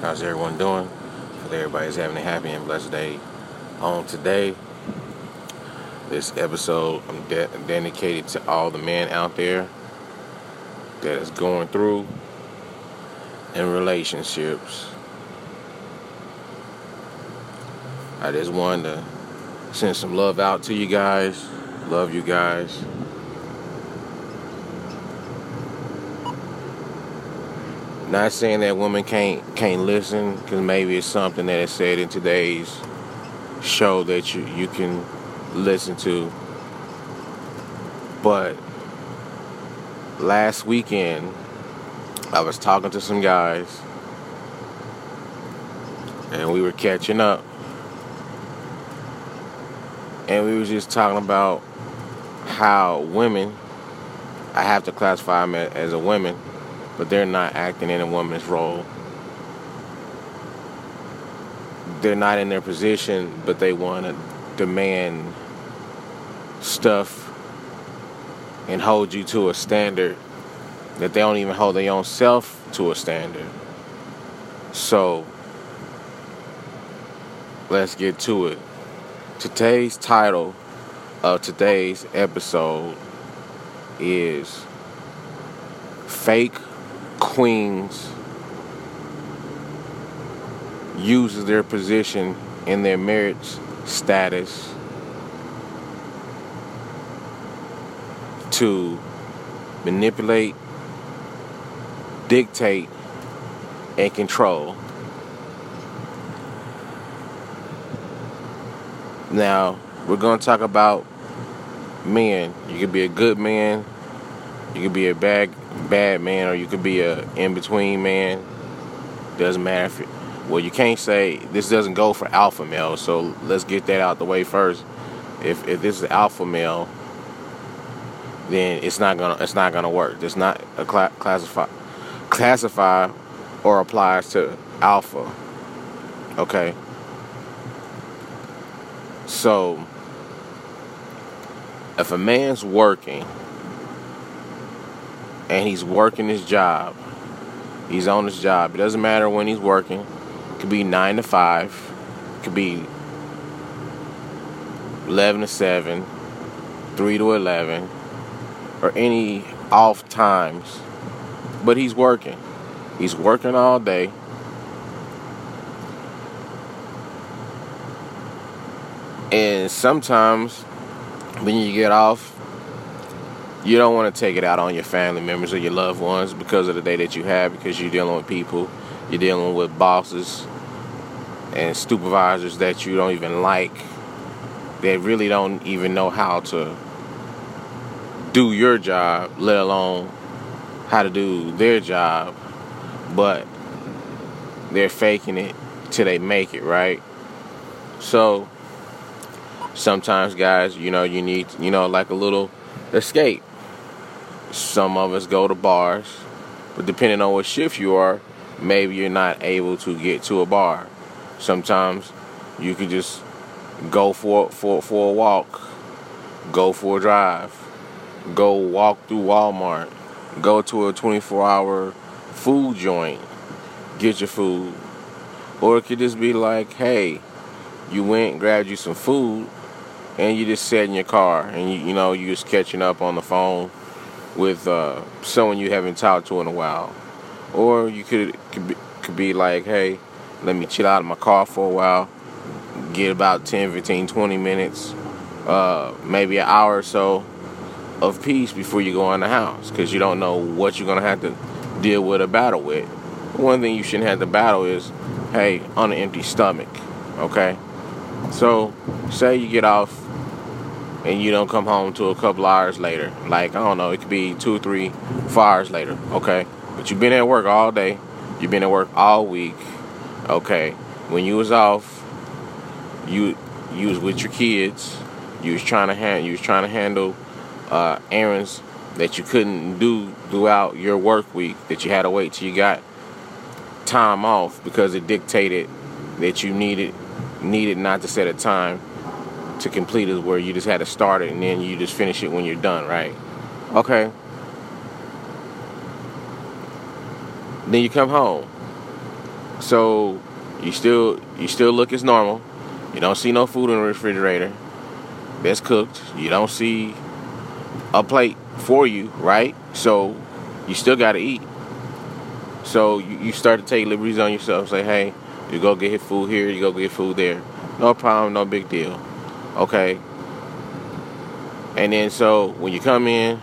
How's everyone doing? Hope everybody's having a happy and blessed day. On today, this episode, I'm de- dedicated to all the men out there that is going through in relationships. I just wanted to send some love out to you guys. Love you guys. Not saying that women can't can't listen, because maybe it's something that is said in today's show that you you can listen to. But last weekend, I was talking to some guys, and we were catching up, and we were just talking about how women. I have to classify them as a women but they're not acting in a woman's role. They're not in their position, but they want to demand stuff and hold you to a standard that they don't even hold their own self to a standard. So, let's get to it. Today's title of today's episode is Fake queens uses their position in their marriage status to manipulate, dictate, and control. Now, we're going to talk about men. You can be a good man, you can be a bad bad man or you could be a in between man. Doesn't matter if it, well you can't say this doesn't go for alpha male. So let's get that out the way first. If if this is alpha male, then it's not gonna it's not gonna work. It's not a cl- classify classify or applies to alpha. Okay. So if a man's working and he's working his job. He's on his job. It doesn't matter when he's working. It could be nine to five. It could be eleven to seven, three to eleven, or any off times. But he's working. He's working all day. And sometimes when you get off, you don't want to take it out on your family members or your loved ones because of the day that you have because you're dealing with people you're dealing with bosses and supervisors that you don't even like that really don't even know how to do your job let alone how to do their job but they're faking it till they make it right? So sometimes guys you know you need you know like a little escape some of us go to bars, but depending on what shift you are, maybe you're not able to get to a bar. Sometimes you can just go for for for a walk, go for a drive, go walk through Walmart, go to a 24-hour food joint, get your food, or it could just be like, hey, you went grabbed you some food, and you just sat in your car, and you you know you just catching up on the phone with uh, someone you haven't talked to in a while, or you could could be, could be like, hey, let me chill out in my car for a while, get about 10, 15, 20 minutes, uh, maybe an hour or so of peace before you go in the house, because you don't know what you're gonna have to deal with a battle with. One thing you shouldn't have to battle is, hey, on an empty stomach, okay? So, say you get off and you don't come home till a couple hours later. Like, I don't know, it could be two, three, four hours later, okay? But you've been at work all day, you've been at work all week, okay? When you was off, you you was with your kids, you was trying to hand you was trying to handle uh, errands that you couldn't do throughout your work week that you had to wait till you got time off because it dictated that you needed needed not to set a time to complete is where you just had to start it and then you just finish it when you're done, right? Okay. Then you come home. So you still you still look as normal. You don't see no food in the refrigerator that's cooked. You don't see a plate for you, right? So you still got to eat. So you, you start to take liberties on yourself. Say, hey, you go get food here, you go get food there. No problem, no big deal. Okay. And then so when you come in,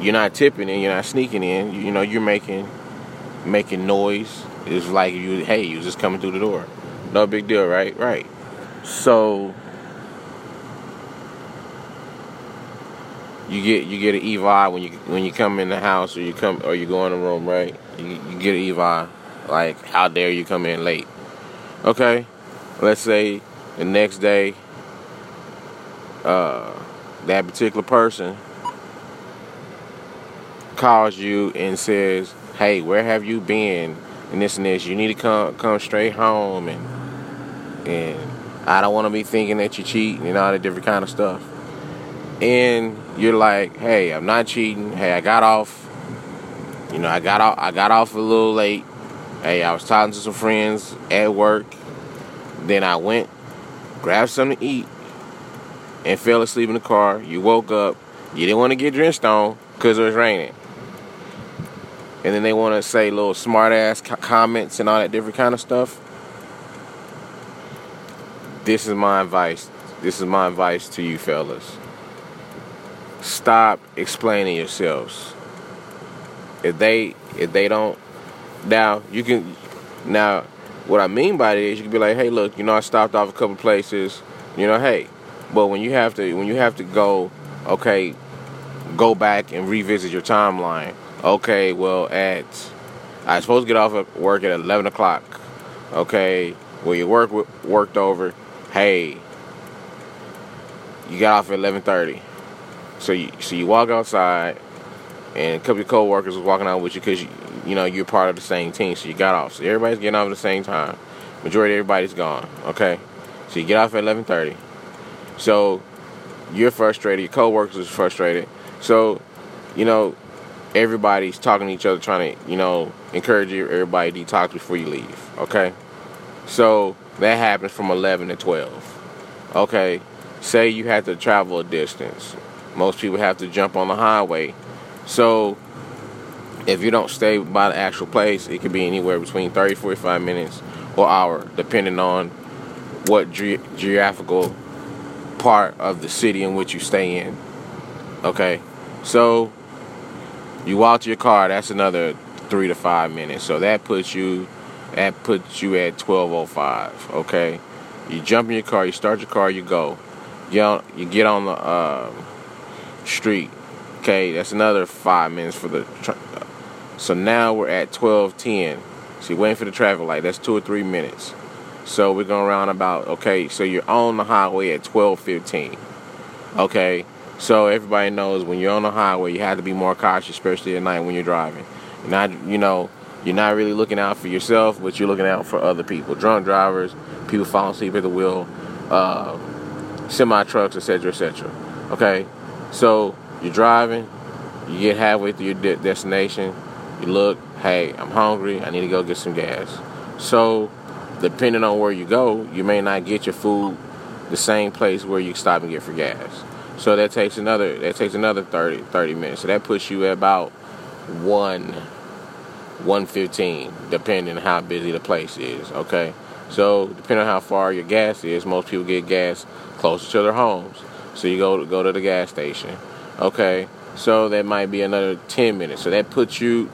you're not tipping in, you're not sneaking in. You, you know, you're making making noise. It's like you, hey, you just coming through the door. No big deal, right? Right. So you get you get an EVI when you when you come in the house or you come or you go in the room, right? You, you get an EVI. Like, how dare you come in late? Okay, let's say the next day, uh, that particular person calls you and says, "Hey, where have you been?" And this and this. You need to come come straight home, and and I don't want to be thinking that you're cheating and all that different kind of stuff. And you're like, "Hey, I'm not cheating. Hey, I got off. You know, I got off. I got off a little late. Hey, I was talking to some friends at work. Then I went, grabbed something to eat, and fell asleep in the car. You woke up. You didn't want to get drenched on because it was raining and then they want to say little smart ass comments and all that different kind of stuff. This is my advice. This is my advice to you fellas. Stop explaining yourselves. If they if they don't now you can now what I mean by it is you can be like, hey look, you know I stopped off a couple places, you know, hey. But when you have to when you have to go, okay, go back and revisit your timeline okay, well, at I supposed to get off at work at 11 o'clock. Okay, well, your work worked over. Hey, you got off at 11:30. So you so you walk outside, and a couple of coworkers was walking out with you because you you know you're part of the same team. So you got off. So everybody's getting off at the same time. Majority of everybody's gone. Okay, so you get off at 11:30. So you're frustrated. Your coworkers is frustrated. So you know everybody's talking to each other, trying to, you know, encourage everybody to detox before you leave. Okay? So that happens from 11 to 12. Okay? Say you have to travel a distance. Most people have to jump on the highway. So if you don't stay by the actual place, it could be anywhere between 30, 45 minutes or hour, depending on what ge- geographical part of the city in which you stay in. Okay? So you walk to your car, that's another three to five minutes. So that puts you that puts you at twelve oh five. Okay. You jump in your car, you start your car, you go. You on, you get on the uh, street. Okay, that's another five minutes for the. Tra- so now we're at twelve ten. So you're waiting for the traffic light. That's two or three minutes. So we're going around about. Okay, so you're on the highway at twelve fifteen. Okay, so everybody knows when you're on the highway, you have to be more cautious, especially at night when you're driving. You're not, you know, you're not really looking out for yourself, but you're looking out for other people. Drunk drivers, people falling asleep at the wheel, uh, semi trucks, etc., etc. Okay, so you're driving, you get halfway through your de- destination, you look, hey, I'm hungry, I need to go get some gas. So, depending on where you go, you may not get your food the same place where you stop and get for gas. So that takes another that takes another 30, 30 minutes. So that puts you at about one 115, depending on how busy the place is. Okay. So depending on how far your gas is, most people get gas closer to their homes. So you go to go to the gas station. Okay. So that might be another 10 minutes. So that puts you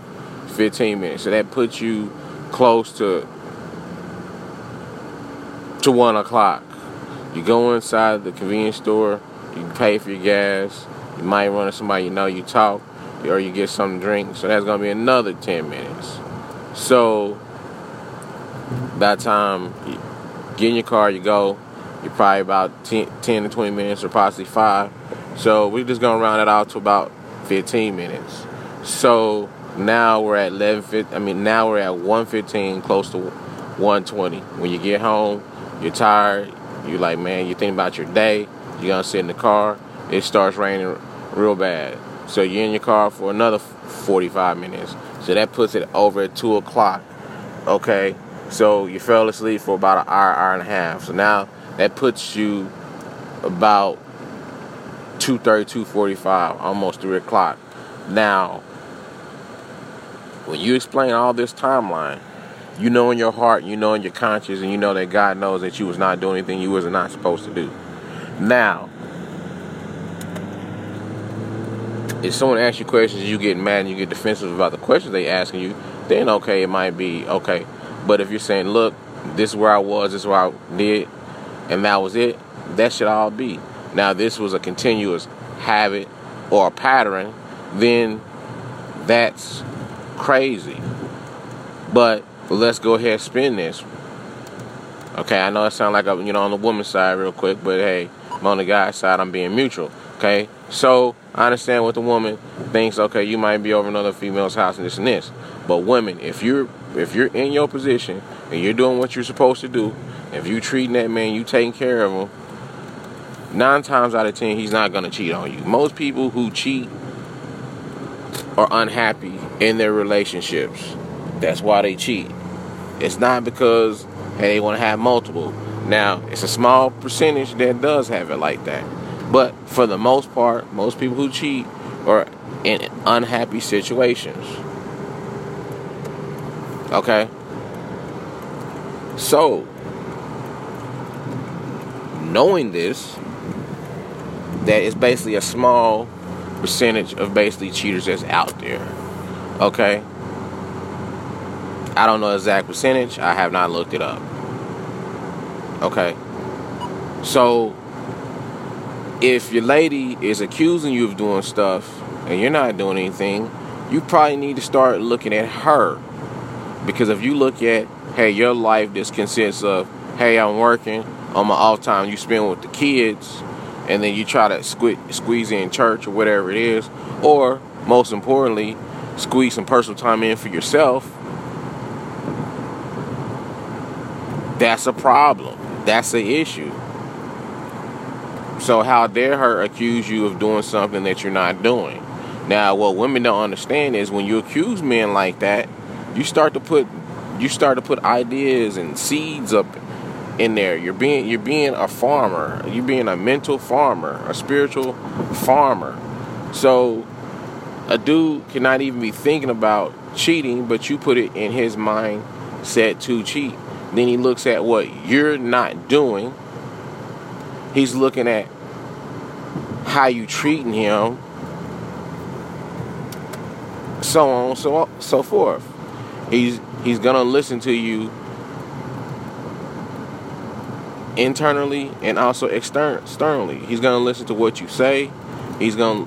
15 minutes. So that puts you close to to one o'clock. You go inside the convenience store you pay for your gas. You might run into somebody you know, you talk, or you get to drink. So that's gonna be another 10 minutes. So by the time you get in your car, you go, you're probably about 10, 10 to 20 minutes or possibly five. So we're just gonna round it out to about 15 minutes. So now we're at 11. I mean, now we're at 115, close to 120. When you get home, you're tired. You're like, man, you think about your day. You're gonna sit in the car. It starts raining real bad. So you're in your car for another 45 minutes. So that puts it over at 2 o'clock. Okay. So you fell asleep for about an hour, hour and a half. So now that puts you about 2.30, 2.45, almost 3 o'clock. Now, when you explain all this timeline, you know in your heart, you know in your conscience, and you know that God knows that you was not doing anything you was not supposed to do. Now, if someone asks you questions, you get mad and you get defensive about the questions they asking you, then okay, it might be okay. But if you're saying, look, this is where I was, this is where I did, and that was it, that should all be. Now, this was a continuous habit or a pattern, then that's crazy. But let's go ahead and spin this. Okay, I know it sounds like I'm, you know, on the woman's side real quick, but hey, I'm on the guy's side, I'm being mutual. Okay, so I understand what the woman thinks. Okay, you might be over another female's house and this and this, but women, if you're if you're in your position and you're doing what you're supposed to do, if you treating that man, you taking care of him, nine times out of ten, he's not gonna cheat on you. Most people who cheat are unhappy in their relationships. That's why they cheat. It's not because hey, they want to have multiple. Now, it's a small percentage that does have it like that. But for the most part, most people who cheat are in unhappy situations. Okay? So, knowing this, that it's basically a small percentage of basically cheaters that's out there. Okay? I don't know exact percentage. I have not looked it up. Okay. So if your lady is accusing you of doing stuff and you're not doing anything, you probably need to start looking at her. Because if you look at, hey, your life just consists of, hey, I'm working on my off time, you spend with the kids, and then you try to sque- squeeze in church or whatever it is, or most importantly, squeeze some personal time in for yourself, that's a problem. That's an issue. So how dare her accuse you of doing something that you're not doing? Now, what women don't understand is when you accuse men like that, you start to put you start to put ideas and seeds up in there. You're being you're being a farmer. You're being a mental farmer, a spiritual farmer. So a dude cannot even be thinking about cheating, but you put it in his mind set to cheat. Then he looks at what you're not doing. He's looking at how you treating him. So on, so so forth. He's he's gonna listen to you internally and also extern- externally. He's gonna listen to what you say. He's gonna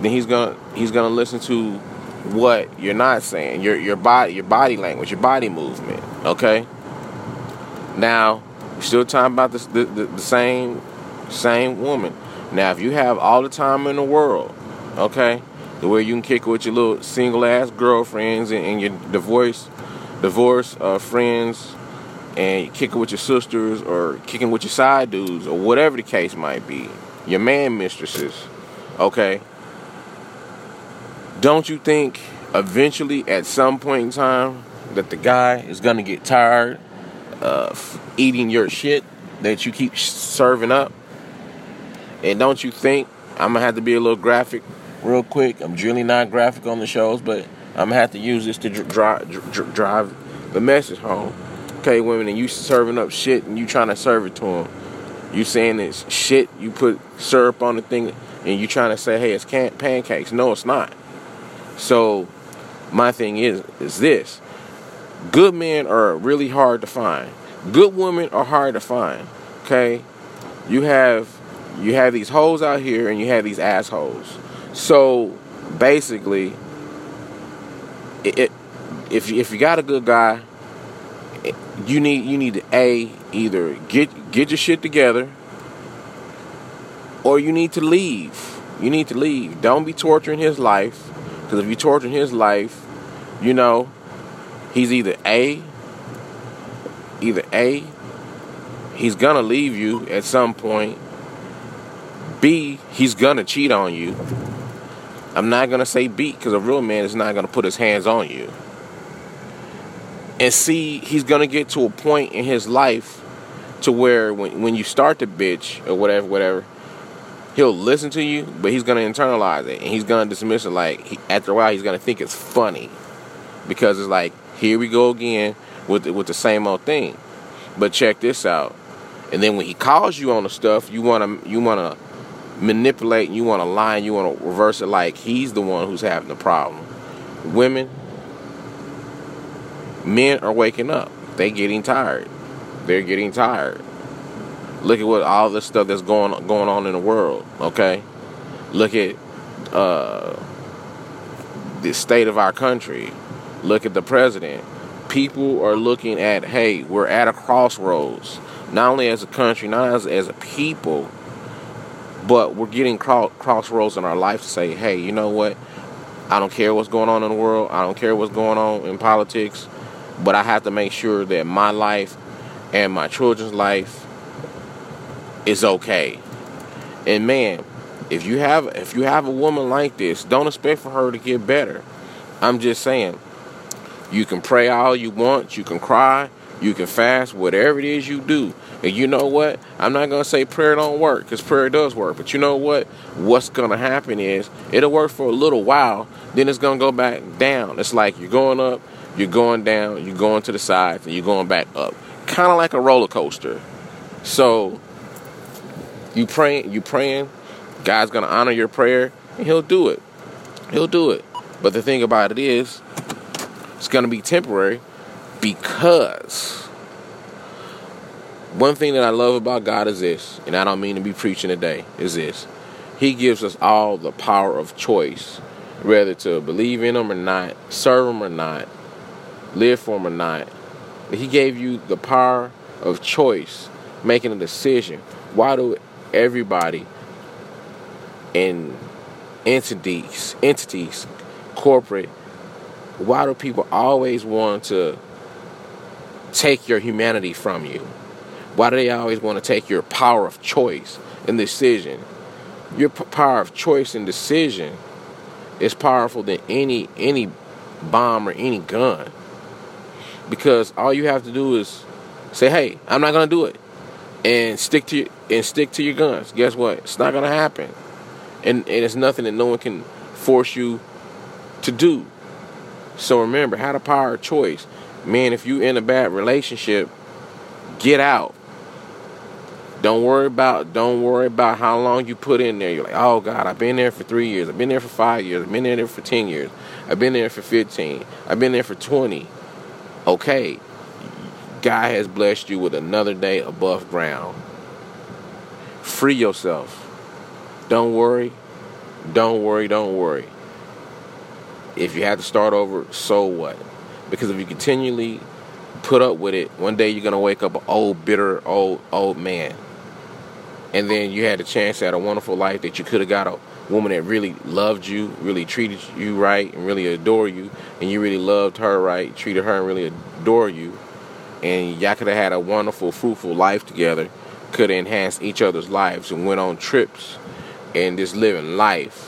then he's gonna he's gonna listen to what you're not saying. Your your body your body language, your body movement. Okay. Now, still talking about this, the, the, the same same woman. Now, if you have all the time in the world, okay, the way you can kick it with your little single ass girlfriends and, and your divorce divorce uh, friends, and you kick it with your sisters or kicking with your side dudes or whatever the case might be, your man mistresses, okay. Don't you think eventually, at some point in time, that the guy is gonna get tired uh, eating your shit that you keep serving up. And don't you think I'm gonna have to be a little graphic real quick? I'm really not graphic on the shows, but I'm gonna have to use this to drive drive the message home. Okay, women, and you serving up shit and you trying to serve it to them. You saying it's shit. You put syrup on the thing, and you trying to say, "Hey, it's can- pancakes." No, it's not. So, my thing is is this: Good men are really hard to find. Good women are hard to find. Okay? You have you have these hoes out here and you have these assholes. So basically it, it if if you got a good guy, you need you need to a either get get your shit together or you need to leave. You need to leave. Don't be torturing his life because if you're torturing his life, you know, he's either A, either A, he's gonna leave you at some point. B, he's gonna cheat on you. I'm not gonna say B because a real man is not gonna put his hands on you. and see he's gonna get to a point in his life to where when when you start to bitch or whatever, whatever, he'll listen to you, but he's gonna internalize it and he's gonna dismiss it. Like he, after a while, he's gonna think it's funny because it's like here we go again with the, with the same old thing. But check this out. And then when he calls you on the stuff, you wanna you wanna manipulate, you wanna lie, and you wanna reverse it like he's the one who's having the problem. Women, men are waking up. They're getting tired. They're getting tired. Look at what all this stuff that's going going on in the world. Okay, look at uh, the state of our country. Look at the president. People are looking at, hey, we're at a crossroads. Not only as a country, not as as a people, but we're getting crossroads in our life to say, hey, you know what? I don't care what's going on in the world. I don't care what's going on in politics, but I have to make sure that my life and my children's life is okay. And man, if you have if you have a woman like this, don't expect for her to get better. I'm just saying, you can pray all you want, you can cry, you can fast, whatever it is you do. And you know what? I'm not gonna say prayer don't work, because prayer does work. But you know what? What's gonna happen is it'll work for a little while, then it's gonna go back down. It's like you're going up, you're going down, you're going to the sides, and you're going back up. Kind of like a roller coaster. So you praying, you praying, God's gonna honor your prayer, and He'll do it. He'll do it. But the thing about it is, it's gonna be temporary because one thing that I love about God is this, and I don't mean to be preaching today, is this. He gives us all the power of choice, whether to believe in Him or not, serve Him or not, live for Him or not. He gave you the power of choice, making a decision. Why do everybody in entities, entities, corporate, why do people always want to take your humanity from you? Why do they always want to take your power of choice and decision? Your p- power of choice and decision is powerful than any any bomb or any gun. Because all you have to do is say, "Hey, I'm not going to do it." And stick to your, and stick to your guns. Guess what? It's not going to happen. And and it's nothing that no one can force you to do. So remember, have the power of choice. Man, if you in a bad relationship, get out. Don't worry about don't worry about how long you put in there. You're like, oh God, I've been there for three years. I've been there for five years. I've been there for ten years. I've been there for fifteen. I've been there for twenty. Okay, God has blessed you with another day above ground. Free yourself. Don't worry. Don't worry. Don't worry. If you have to start over, so what? Because if you continually put up with it, one day you're gonna wake up an old, bitter, old, old man and then you had a chance at a wonderful life that you could have got a woman that really loved you, really treated you right, and really adored you, and you really loved her right, treated her and really adored you, and y'all could have had a wonderful, fruitful life together, could have enhanced each other's lives and went on trips and just living life.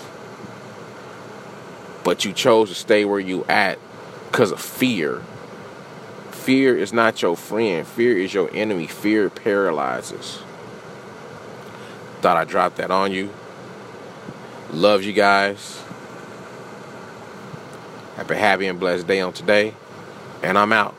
But you chose to stay where you at because of fear. Fear is not your friend. Fear is your enemy. Fear paralyzes. Thought I dropped that on you. Love you guys. Have a happy and blessed day on today. And I'm out.